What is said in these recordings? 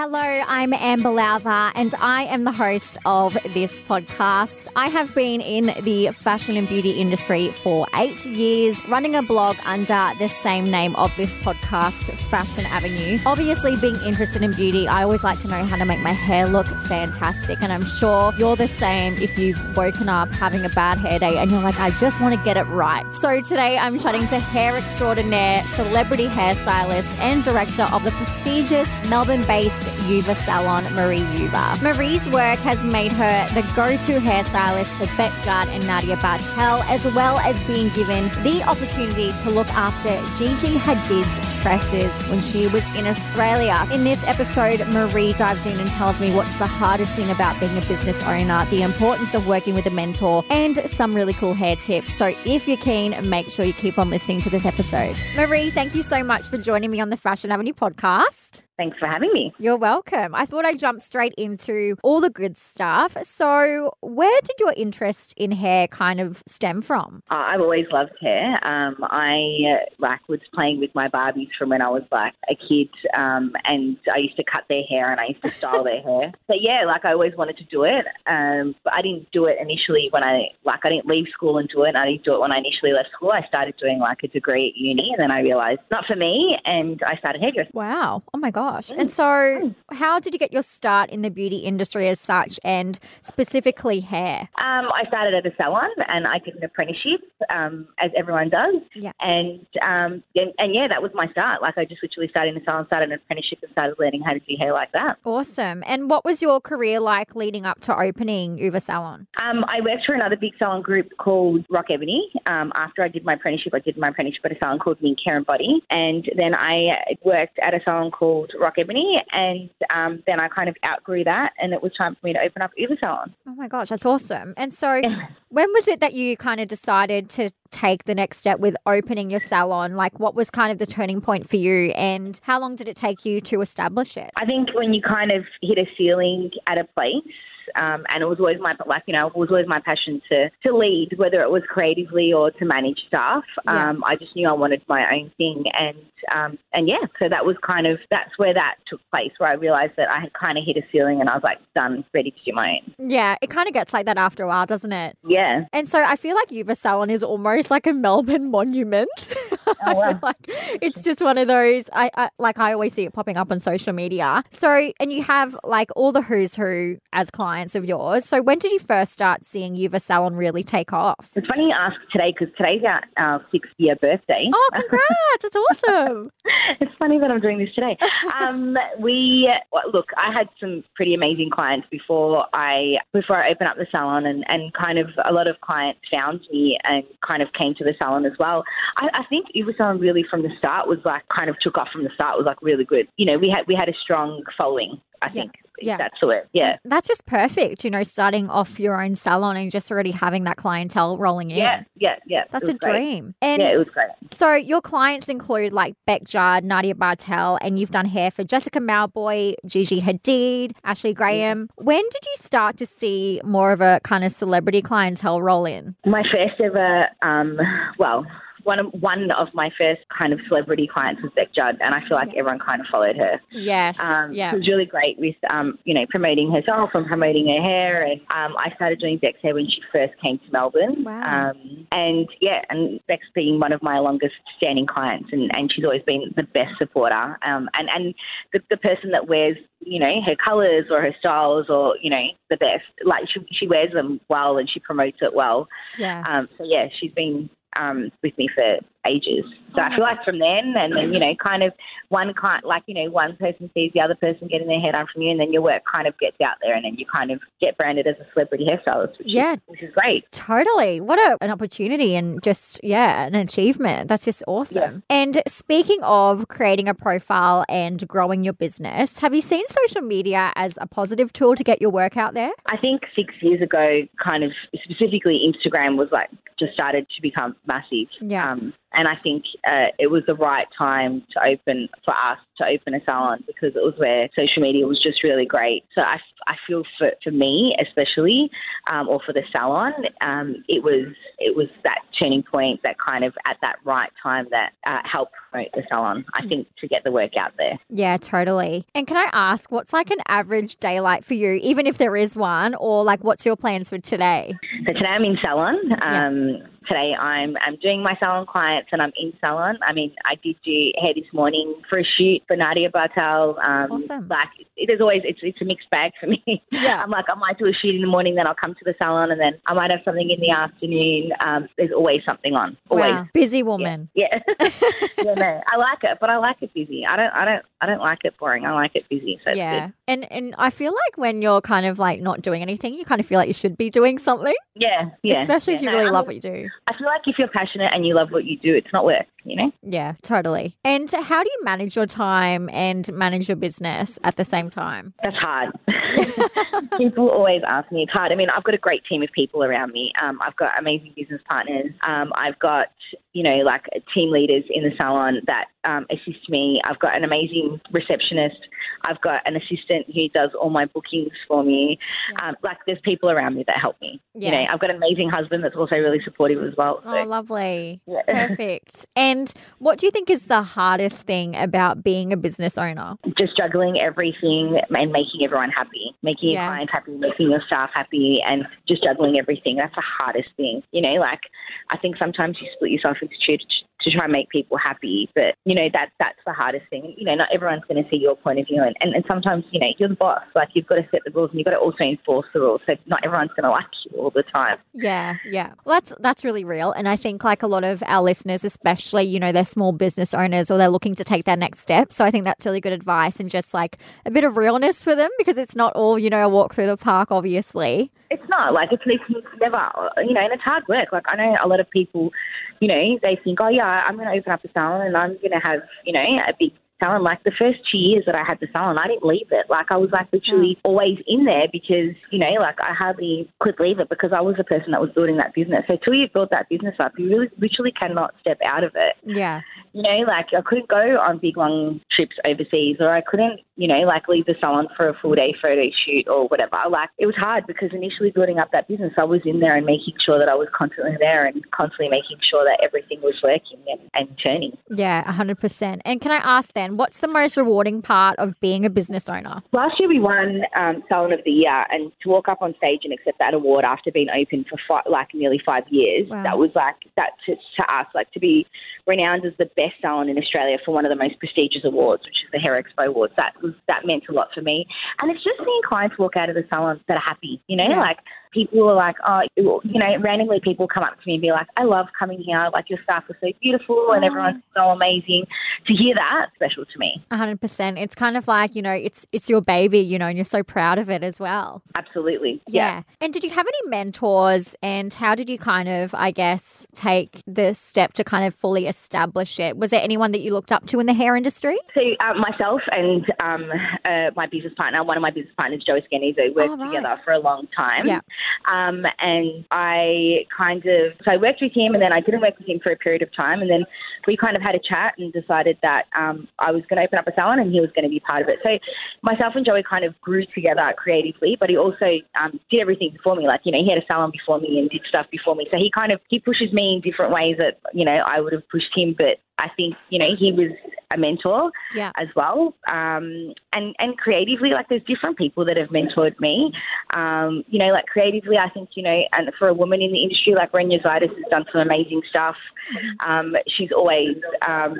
Hello, I'm Amber Lowther, and I am the host of this podcast. I have been in the fashion and beauty industry for eight years, running a blog under the same name of this podcast, Fashion Avenue. Obviously, being interested in beauty, I always like to know how to make my hair look fantastic, and I'm sure you're the same if you've woken up having a bad hair day and you're like, I just want to get it right. So today, I'm chatting to hair extraordinaire, celebrity hairstylist, and director of the prestigious Melbourne based Uva salon, Marie Uva. Marie's work has made her the go to hairstylist for Bec Judd and Nadia Bartel, as well as being given the opportunity to look after Gigi Hadid's tresses when she was in Australia. In this episode, Marie dives in and tells me what's the hardest thing about being a business owner, the importance of working with a mentor, and some really cool hair tips. So if you're keen, make sure you keep on listening to this episode. Marie, thank you so much for joining me on the Fashion Avenue podcast. Thanks for having me. You're welcome. I thought I'd jump straight into all the good stuff. So, where did your interest in hair kind of stem from? Uh, I've always loved hair. Um, I uh, like was playing with my Barbies from when I was like a kid, um, and I used to cut their hair and I used to style their hair. But yeah, like I always wanted to do it, um, but I didn't do it initially when I like I didn't leave school and do it. And I didn't do it when I initially left school. I started doing like a degree at uni, and then I realized not for me, and I started hairdressing. Wow! Oh my god gosh. And so, how did you get your start in the beauty industry as such, and specifically hair? Um, I started at a salon and I did an apprenticeship, um, as everyone does. Yeah. And, um, and, and yeah, that was my start. Like I just literally started in a salon, started an apprenticeship, and started learning how to do hair like that. Awesome. And what was your career like leading up to opening Uva Salon? Um, I worked for another big salon group called Rokk Ebony. Um, after I did my apprenticeship, I did my apprenticeship at a salon called Mink Hair and Body, and then I worked at a salon called Rokk Ebony, and um, then I kind of outgrew that, and it was time for me to open up Uva Salon. Oh my gosh, that's awesome. And so, when was it that you kind of decided to take the next step with opening your salon? Like, what was kind of the turning point for you, and how long did it take you to establish it? I think when you kind of hit a ceiling at a place, um, and it was always my like you know it was always my passion to to lead, whether it was creatively or to manage staff. Yeah. Um, I just knew I wanted my own thing, and um, and yeah, so that was kind of that's where that took place, where I realised that I had kind of hit a ceiling, and I was like done, ready to do my own. Yeah, it kind of gets like that after a while, doesn't it? Yeah, And so I feel like Uva Salon is almost like a Melbourne monument. I wow. feel like it's just one of those. I, I like I always see it popping up on social media. So and you have like all the who's who as clients of yours. So when did you first start seeing Uva Salon really take off? it's funny you ask today because today's our, our sixth year birthday. Oh, congrats! It's awesome. it's funny that I'm doing this today. Um, we look. I had some pretty amazing clients before I before I opened up the salon, and, and kind of a lot of clients found me and kind of came to the salon as well. I, I think Salon really from the start was like kind of took off from the start was like really good. You know, we had we had a strong following. I Yeah, think yeah. that's word. Yeah. That's just perfect, you know, starting off your own salon and just already having that clientele rolling in. Yeah, yeah, yeah. That's a great. dream. And Yeah, it was great. So your clients include like Bec Judd, Nadia Bartel, and you've done hair for Jessica Mauboy, Gigi Hadid, Ashley Graham. When did you start to see more of a kind of celebrity clientele roll in? My first ever, um, well, one of one of my first kind of celebrity clients was Bec Judd, and I feel like everyone kind of followed her. Yes. Um, yeah. She was really great with, um, you know, promoting herself and promoting her hair. And um, I started doing Bec's hair when she first came to Melbourne. Wow. Um, and yeah, and Bec's been one of my longest standing clients, and, and she's always been the best supporter. Um, and and the, the person that wears, you know, her colours or her styles or you know the best. Like she she wears them well and she promotes it well. yeah. Um, so yeah, she's been um, with me for ages. So I feel like from then, and then you know, kind of one kind, like you know, one person sees the other person getting their hair done from you, and then your work kind of gets out there, and then you kind of get branded as a celebrity hairstylist, which Yeah. is, which is great. Totally. What a, an opportunity and just, yeah, an achievement. That's just awesome. And speaking of creating a profile and growing your business, have you seen social media as a positive tool to get your work out there? I think six years ago, kind of specifically Instagram was like just started to become massive. Yeah. Um, and I think uh, it was the right time to open for us to open a salon because it was where social media was just really great. So I, I feel for, for me especially, um, or for the salon, um, it was it was that turning point that kind of at that right time that uh, helped promote the salon. I think to get the work out there. Yeah, totally. And can I ask, what's like an average daylight for you, even if there is one, or like what's your plans for today? So today I'm in salon. Um, yeah today I'm I'm doing my salon clients and I'm in salon. I mean, I did do hair this morning for a shoot for Nadia Bartel. Um, awesome. Like it is always it's it's a mixed bag for me. Yeah. I'm like I might do a shoot in the morning, then I'll come to the salon, and then I might have something in the afternoon. Um, there's always something on. Always. Wow. Busy woman. Yeah. Yeah. yeah. no, I like it, but I like it busy. I don't I don't I don't like it boring. I like it busy. So yeah. And and I feel like when you're kind of like not doing anything, you kind of feel like you should be doing something. Yeah. Yeah. Especially yeah. if you no, really I love what you do. I feel like if you're passionate and you love what you do, it's not work, you know? Yeah, totally. And how do you manage your time and manage your business at the same time? That's hard. people always ask me. It's hard. I mean, I've got a great team of people around me. Um, I've got amazing business partners. Um, I've got, you know, like team leaders in the salon that um, assist me. I've got an amazing receptionist. I've got an assistant who does all my bookings for me. Yeah. Um, like, there's people around me that help me. Yeah. You know, I've got an amazing husband that's also really supportive as well. So. Oh, lovely. Yeah. Perfect. And what do you think is the hardest thing about being a business owner? Just juggling everything and making everyone happy, making your clients happy, making your staff happy, and just juggling everything. That's the hardest thing. You know, like I think sometimes you split yourself into two to try and make people happy. But, you know, that that's the hardest thing. You know, not everyone's going to see your point of view. And, and, and sometimes, you know, you're the boss. Like, you've got to set the rules and you've got to also enforce the rules. So not everyone's going to like you all the time. Yeah, yeah. Well, that's, that's really real. And I think, like, a lot of our listeners, especially, you know, they're small business owners or they're looking to take their next step. So I think that's really good advice and just like a bit of realness for them because it's not all, you know, a walk through the park, obviously. It's not like it's, it's never, you know, and it's hard work. Like I know a lot of people, you know, they think, oh yeah, I'm going to open up a salon and I'm going to have, you know, a big salon. Like the first two years that I had the salon, I didn't leave it. Like I was like literally mm. always in there because, you know, like I hardly could leave it because I was the person that was building that business. So till you build that business up, you really literally cannot step out of it. Yeah. You know, like I couldn't go on big long trips overseas or I couldn't, you know, like leave the salon for a full day photo shoot or whatever. Like it was hard because initially building up that business, I was in there and making sure that I was constantly there and constantly making sure that everything was working and, and turning. Yeah, 100%. And can I ask then, what's the most rewarding part of being a business owner? Last year we won um, Salon of the Year, and to walk up on stage and accept that award after being open for five, like nearly five years, wow. that was like that to, to us, like to be renowned as the best salon in Australia for one of the most prestigious awards, which is the Hair Expo Awards. That was that meant a lot for me, and it's just seeing clients walk out of the salon that are happy. You know, yeah. like people are like, oh, you know, randomly people come up to me and be like, I love coming here. Like your staff are so beautiful and everyone's so amazing. To hear that, special to me. hundred percent. It's kind of like you know, it's it's your baby, you know, and you're so proud of it as well. Absolutely. Yeah. yeah. And did you have any mentors? And how did you kind of, I guess, take the step to kind of fully establish it? Was there anyone that you looked up to in the hair industry? So uh, myself and um, uh, my business partner, one of my business partners, Joey Scandizzo, worked oh, right. together for a long time. Yeah. Um, and I kind of, so I worked with him and then I didn't work with him for a period of time. And then we kind of had a chat and decided that um, I was going to open up a salon and he was going to be part of it. So myself and Joey kind of grew together creatively, but he also um, did everything before me. Like, you know, he had a salon before me and did stuff before me. So he kind of, he pushes me in different ways that, you know, I would have pushed him, but I think you know he was a mentor yeah. as well, um, and and creatively, like there's different people that have mentored me. Um, you know, like creatively, I think you know, and for a woman in the industry, like Renya Xydis has done some amazing stuff. Mm-hmm. Um, she's always um,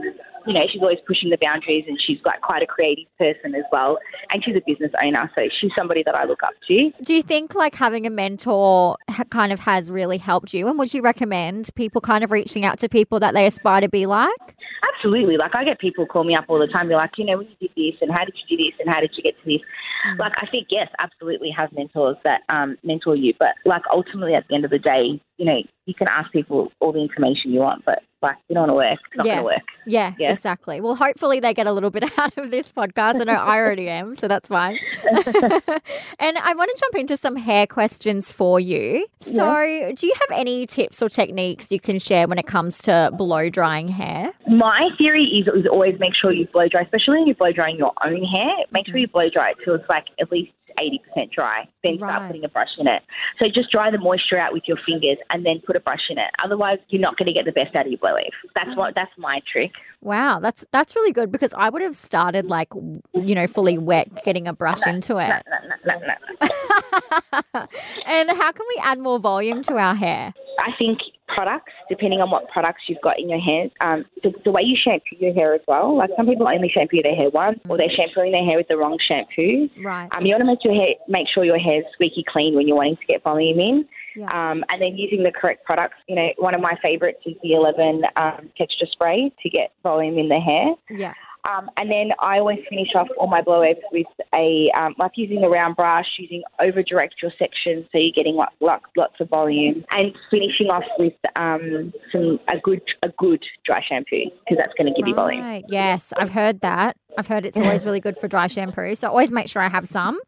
you know, she's always pushing the boundaries and she's like quite a creative person as well. And she's a business owner. So she's somebody that I look up to. Do you think like having a mentor kind of has really helped you? And would you recommend people kind of reaching out to people that they aspire to be like? Absolutely. Like I get people call me up all the time. They're like, you know, when you did this and how did you do this and how did you get to this? Mm. Like I think yes, absolutely have mentors that um, mentor you. But like ultimately at the end of the day, you know, you can ask people all the information you want, but like you don't want to work. It's not Yeah. going to work. Yeah, Yeah. exactly. Well, hopefully they get a little bit out of this podcast. I know I already am, so that's fine. and I want to jump into some hair questions for you. So, do you have any tips or techniques you can share when it comes to blow drying hair? My theory is, is always make sure you blow dry, especially when you're blow drying your own hair. Make sure mm-hmm. you blow dry it till it's like at least 80% dry. Then start putting a brush in it. So just dry the moisture out with your fingers and then put a brush in it. Otherwise, you're not going to get the best out of your blow wave. That's what that's my trick. Wow, that's that's really good because I would have started like you know fully wet, getting a brush into it. no, no, no, no. and how can we add more volume to our hair? I think products, depending on what products you've got in your hair, um, the, the way you shampoo your hair as well. Like some people only shampoo their hair once, or they're shampooing their hair with the wrong shampoo. Right. Um, you want to make your hair, make sure your hair's squeaky clean when you're wanting to get volume in. Yeah. Um, and then using the correct products. You know, one of my favourites is the 11 um, texture spray to get volume in the hair. Yeah. Um, and then I always finish off all my blowouts with a um, like using a round brush, using over direct your section so you're getting like, like lots of volume, and finishing off with um, some a good a good dry shampoo because that's going to give you volume. Yes, I've heard that. I've heard it's always really good for dry shampoo. So always make sure I have some.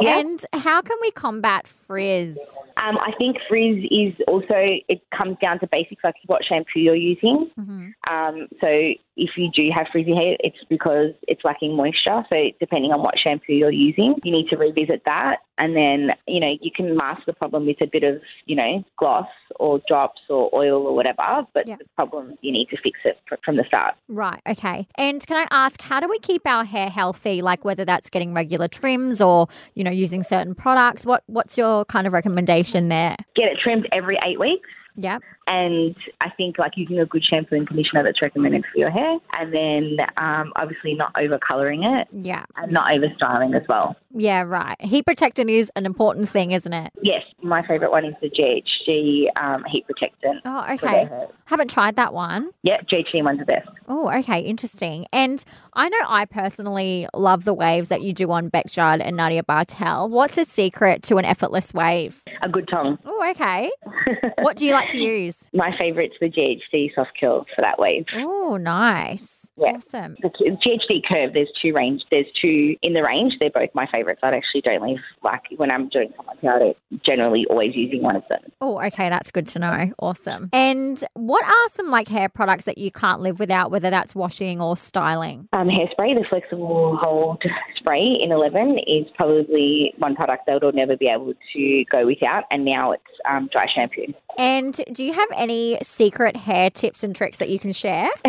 Yeah. And how can we combat frizz? Um, I think frizz is also it comes down to basics like what shampoo you're using. Mm-hmm. Um, so if you do have frizzy hair, it's because it's lacking moisture. So depending on what shampoo you're using, you need to revisit that. And then, you know, you can mask the problem with a bit of, you know, gloss or drops or oil or whatever. But Yeah. the problem, you need to fix it from the start. Right. Okay. And can I ask, how do we keep our hair healthy? Like whether that's getting regular trims or you know using certain products. What What's your kind of recommendation there? Get it trimmed every eight weeks. Yep. And I think like using a good shampoo and conditioner that's recommended for your hair. And then um, obviously not over colouring it Yeah. and not over styling as well. Yeah. Right. Heat protectant is an important thing, isn't it? Yes, my favourite one is the GHD um, heat protectant. Oh, okay. Haven't tried that one. Yeah, GHD one's the best. Oh, okay, interesting. And I know I personally love the waves that you do on Bec Judd and Nadia Bartel. What's the secret to an effortless wave? A good tongue. Oh, okay. what do you like to use? My favourite's the GHD soft curl for that wave. Oh, nice. Yeah. Awesome. The GHD curve, there's two range. There's two in the range. They're both my favourites. I actually don't leave like when I'm doing something out. I'm generally always using one of them. Oh, okay, that's good to know. Awesome. And what are some like hair products that you can't live without, whether that's washing or styling? Um, hairspray, the flexible hold spray in 11 is probably one product that I'll never be able to go without. And now it's um, dry shampoo. And do you have any secret hair tips and tricks that you can share?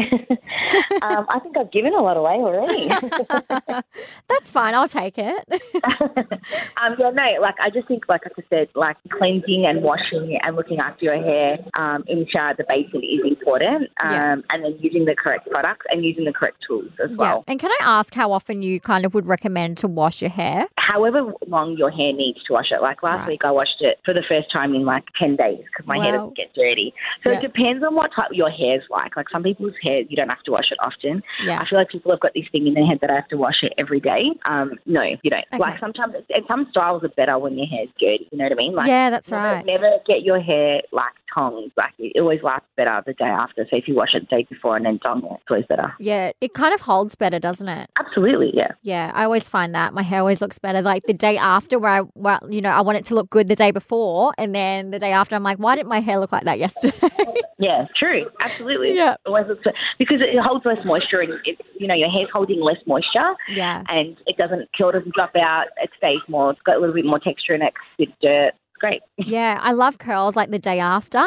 um, I think I've given a lot away already. that's fine. I'll take it. um, yeah, no, like I just think, like I said, like cleansing and washing and looking after your hair um, in the shower the basin is important. Um, Yeah. And then using the correct products and using the correct tools as well. And can I ask how often you kind of would recommend to wash your hair? However long your hair needs to wash it. Like last Right. week, I washed it for the first time in like 10 days because my hair doesn't get dirty. So Yeah. it depends on what type your hair's like. Like some people's hair, you don't have to wash it often. Yeah. I feel like people have got this thing in their head that I have to wash it every day. Um, no, you don't. Okay. Like sometimes, and some styles are better when your hair's dirty. You know what I mean? Like yeah, that's never, right. Never get your hair like tongs. Like it always lasts better the day after. So if you wash it the day before and then tong it, it's always better. Yeah, it kind of holds better, doesn't it? Absolutely, yeah. Yeah, I always find that my hair always looks better like the day after where I well, you know, I want it to look good the day before and then the day after I'm like, why didn't my hair look like that yesterday? Yeah, true. Absolutely. Yeah. Always looks because it holds less moisture and it, you know your hair's holding less moisture yeah. and it doesn't curl doesn't drop out. It stays more. It's got a little bit more texture in it. 'cause It's dirt. Great. Yeah, I love curls like the day after.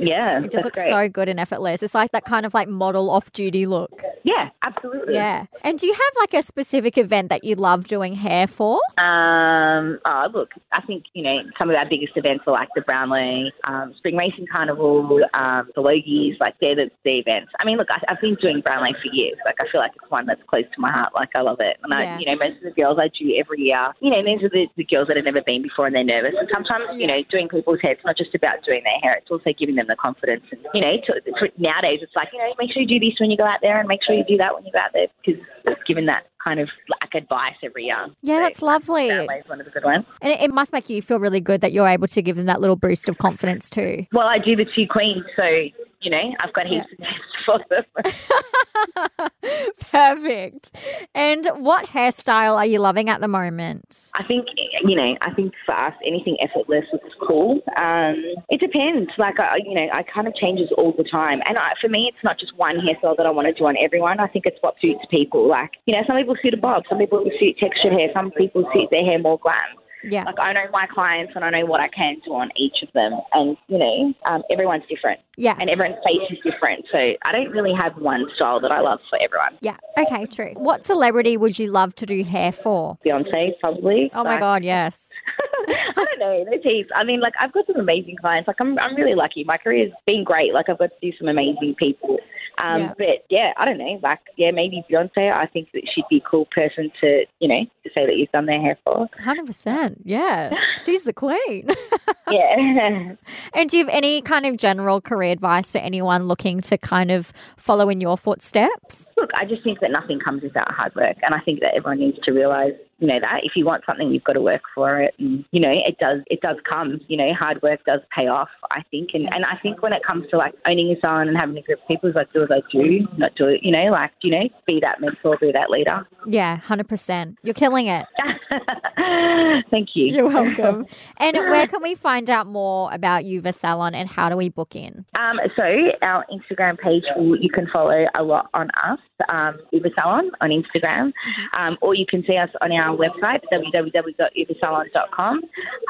Yeah, It just looks great. so good and effortless. It's like that kind of like model off duty look. Yeah, absolutely. Yeah. And do you have like a specific event that you love doing hair for? Um, oh, look, I think, you know, some of our biggest events are like the Brownlow, um, Spring Racing Carnival, um, the Logies, like they're the, the events. I mean, look, I, I've been doing Brownlow for years. Like, I feel like it's one that's close to my heart. Like, I love it. And, Yeah. I, you know, most of the girls I do every year, you know, these are the, the girls that have never been before and they're nervous. And sometimes, Um, you know, doing people's hair, it's not just about doing their hair, it's also giving them the confidence. And, you know, to, to, nowadays it's like, you know, make sure you do this when you go out there and make sure you do that when you go out there because it's given that kind of like advice every year. Yeah, So, that's lovely. Brownlow is one of the good ones. And it, it must make you feel really good that you're able to give them that little boost of confidence too. Well, I do the two queens, so you know, I've got heaps of tips for them. Perfect. And what hairstyle are you loving at the moment? I think, you know, I think for us, anything effortless is cool. Um, it depends. Like, I, you know, I kind of changes all the time. And I, for me, it's not just one hairstyle that I want to do on everyone. I think it's what suits people. Like, you know, some people suit a bob, some people suit textured hair, some people suit their hair more glam. Yeah. Like I know my clients and I know what I can do on each of them, and you know, um, everyone's different. Yeah. And everyone's face is different, so I don't really have one style that I love for everyone. Yeah. Okay, true. What celebrity would you love to do hair for? Beyonce, probably. Oh my God, yes. I don't know. There's heaps. I mean, like I've got some amazing clients. Like I'm, I'm really lucky. My career's been great. Like I've got to do some amazing people. Um, Yeah. But yeah, I don't know. Like yeah, maybe Beyonce. I think that she'd be a cool person to, you know, to say that you've done their hair for. 100%. Yeah. She's the queen. Yeah. and do you have any kind of general career advice for anyone looking to kind of follow in your footsteps? Look, I just think that nothing comes without hard work, and I think that everyone needs to realise, you know, that if you want something, you've got to work for it, and you know, it does, it does come. You know, hard work does pay off. I think, and and I think when it comes to like owning your salon and having a group of people, it's like do as I do, not do it. You know, like you know, be that mentor, be that leader. Yeah, 100%. You're killing it. Thank you. You're welcome. and where can we find out more about Uva Salon and how do we book in? Um, so our Instagram page, you can follow a lot on us, um, Uva Salon on Instagram, um, or you can see us on our website, www.uvasalon.com,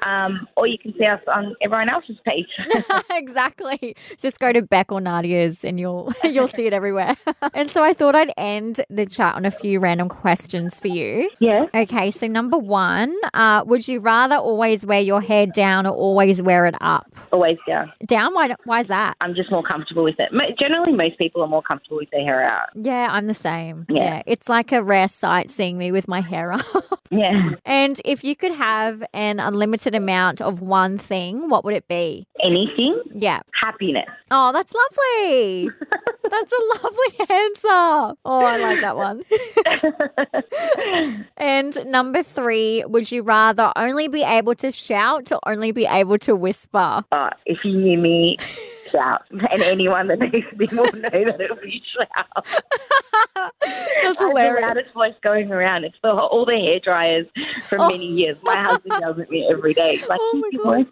um, or you can see us on everyone else's page. exactly. Just go to Bec or Nadia's and you'll you'll see it everywhere. and so I thought I'd end the chat on a few random questions for you. yeah. Okay, so number one, uh, would you rather always wear your hair down or always wear it up? Always down. Down? Why? Why is that? I'm just more comfortable with it. Generally, most people are more comfortable with their hair out. Yeah, I'm the same. Yeah. it's like a rare sight seeing me with my hair up. Yeah. and if you could have an unlimited amount of one thing, what would it be? Anything, Yeah. happiness. Oh, that's lovely. that's a lovely answer. Oh, I like that one. and number three, would you rather only be able to shout or only be able to whisper? Uh, if you knew me, shout. And anyone that knows me will know that it'll be shout. That's have the loudest voice going around. It's the, all the hair dryers for Oh. many years. My husband yells at me every day. He's like, Oh my God.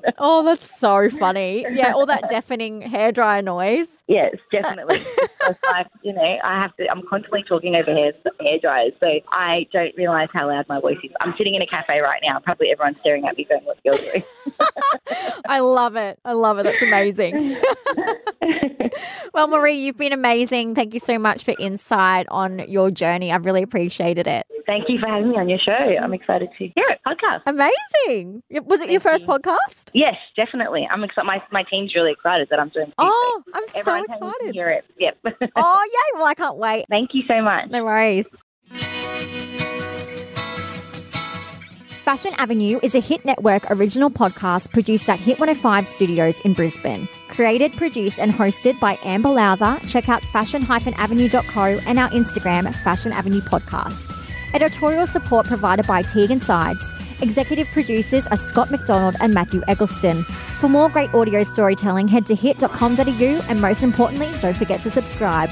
voice. Oh, that's so funny. Yeah, all that deafening hair dryer noise. Yes, definitely. like, you know, I have to, I'm constantly talking over hair, hair dryers, so I don't realise how loud my voice is. I'm sitting in a cafe right now. Probably everyone's staring at me going, what's girl doing? I love it. I love it. That's amazing. well, Marie, you've been amazing. Thank you so much for insight on your journey. I've really appreciated it. Thank you for having me on your show. I'm excited to hear it. Podcast. Amazing. Was it your first you. podcast? Yes, definitely. I'm excited. My, my team's really excited that I'm doing. Oh, I'm so Everyone excited. hear it. Yep. Oh, yay. Well, I can't wait. Thank you so much. No worries. Fashion Avenue is a Hit Network original podcast produced at Hit 105 Studios in Brisbane. Created, produced, and hosted by Amber Lowther. Check out fashion-avenue.co and our Instagram, Fashion Avenue Podcast. Editorial support provided by Tegan Sides. Executive producers are Scott McDonald and Matthew Eggleston. For more great audio storytelling, head to hit.com.au and most importantly, don't forget to subscribe.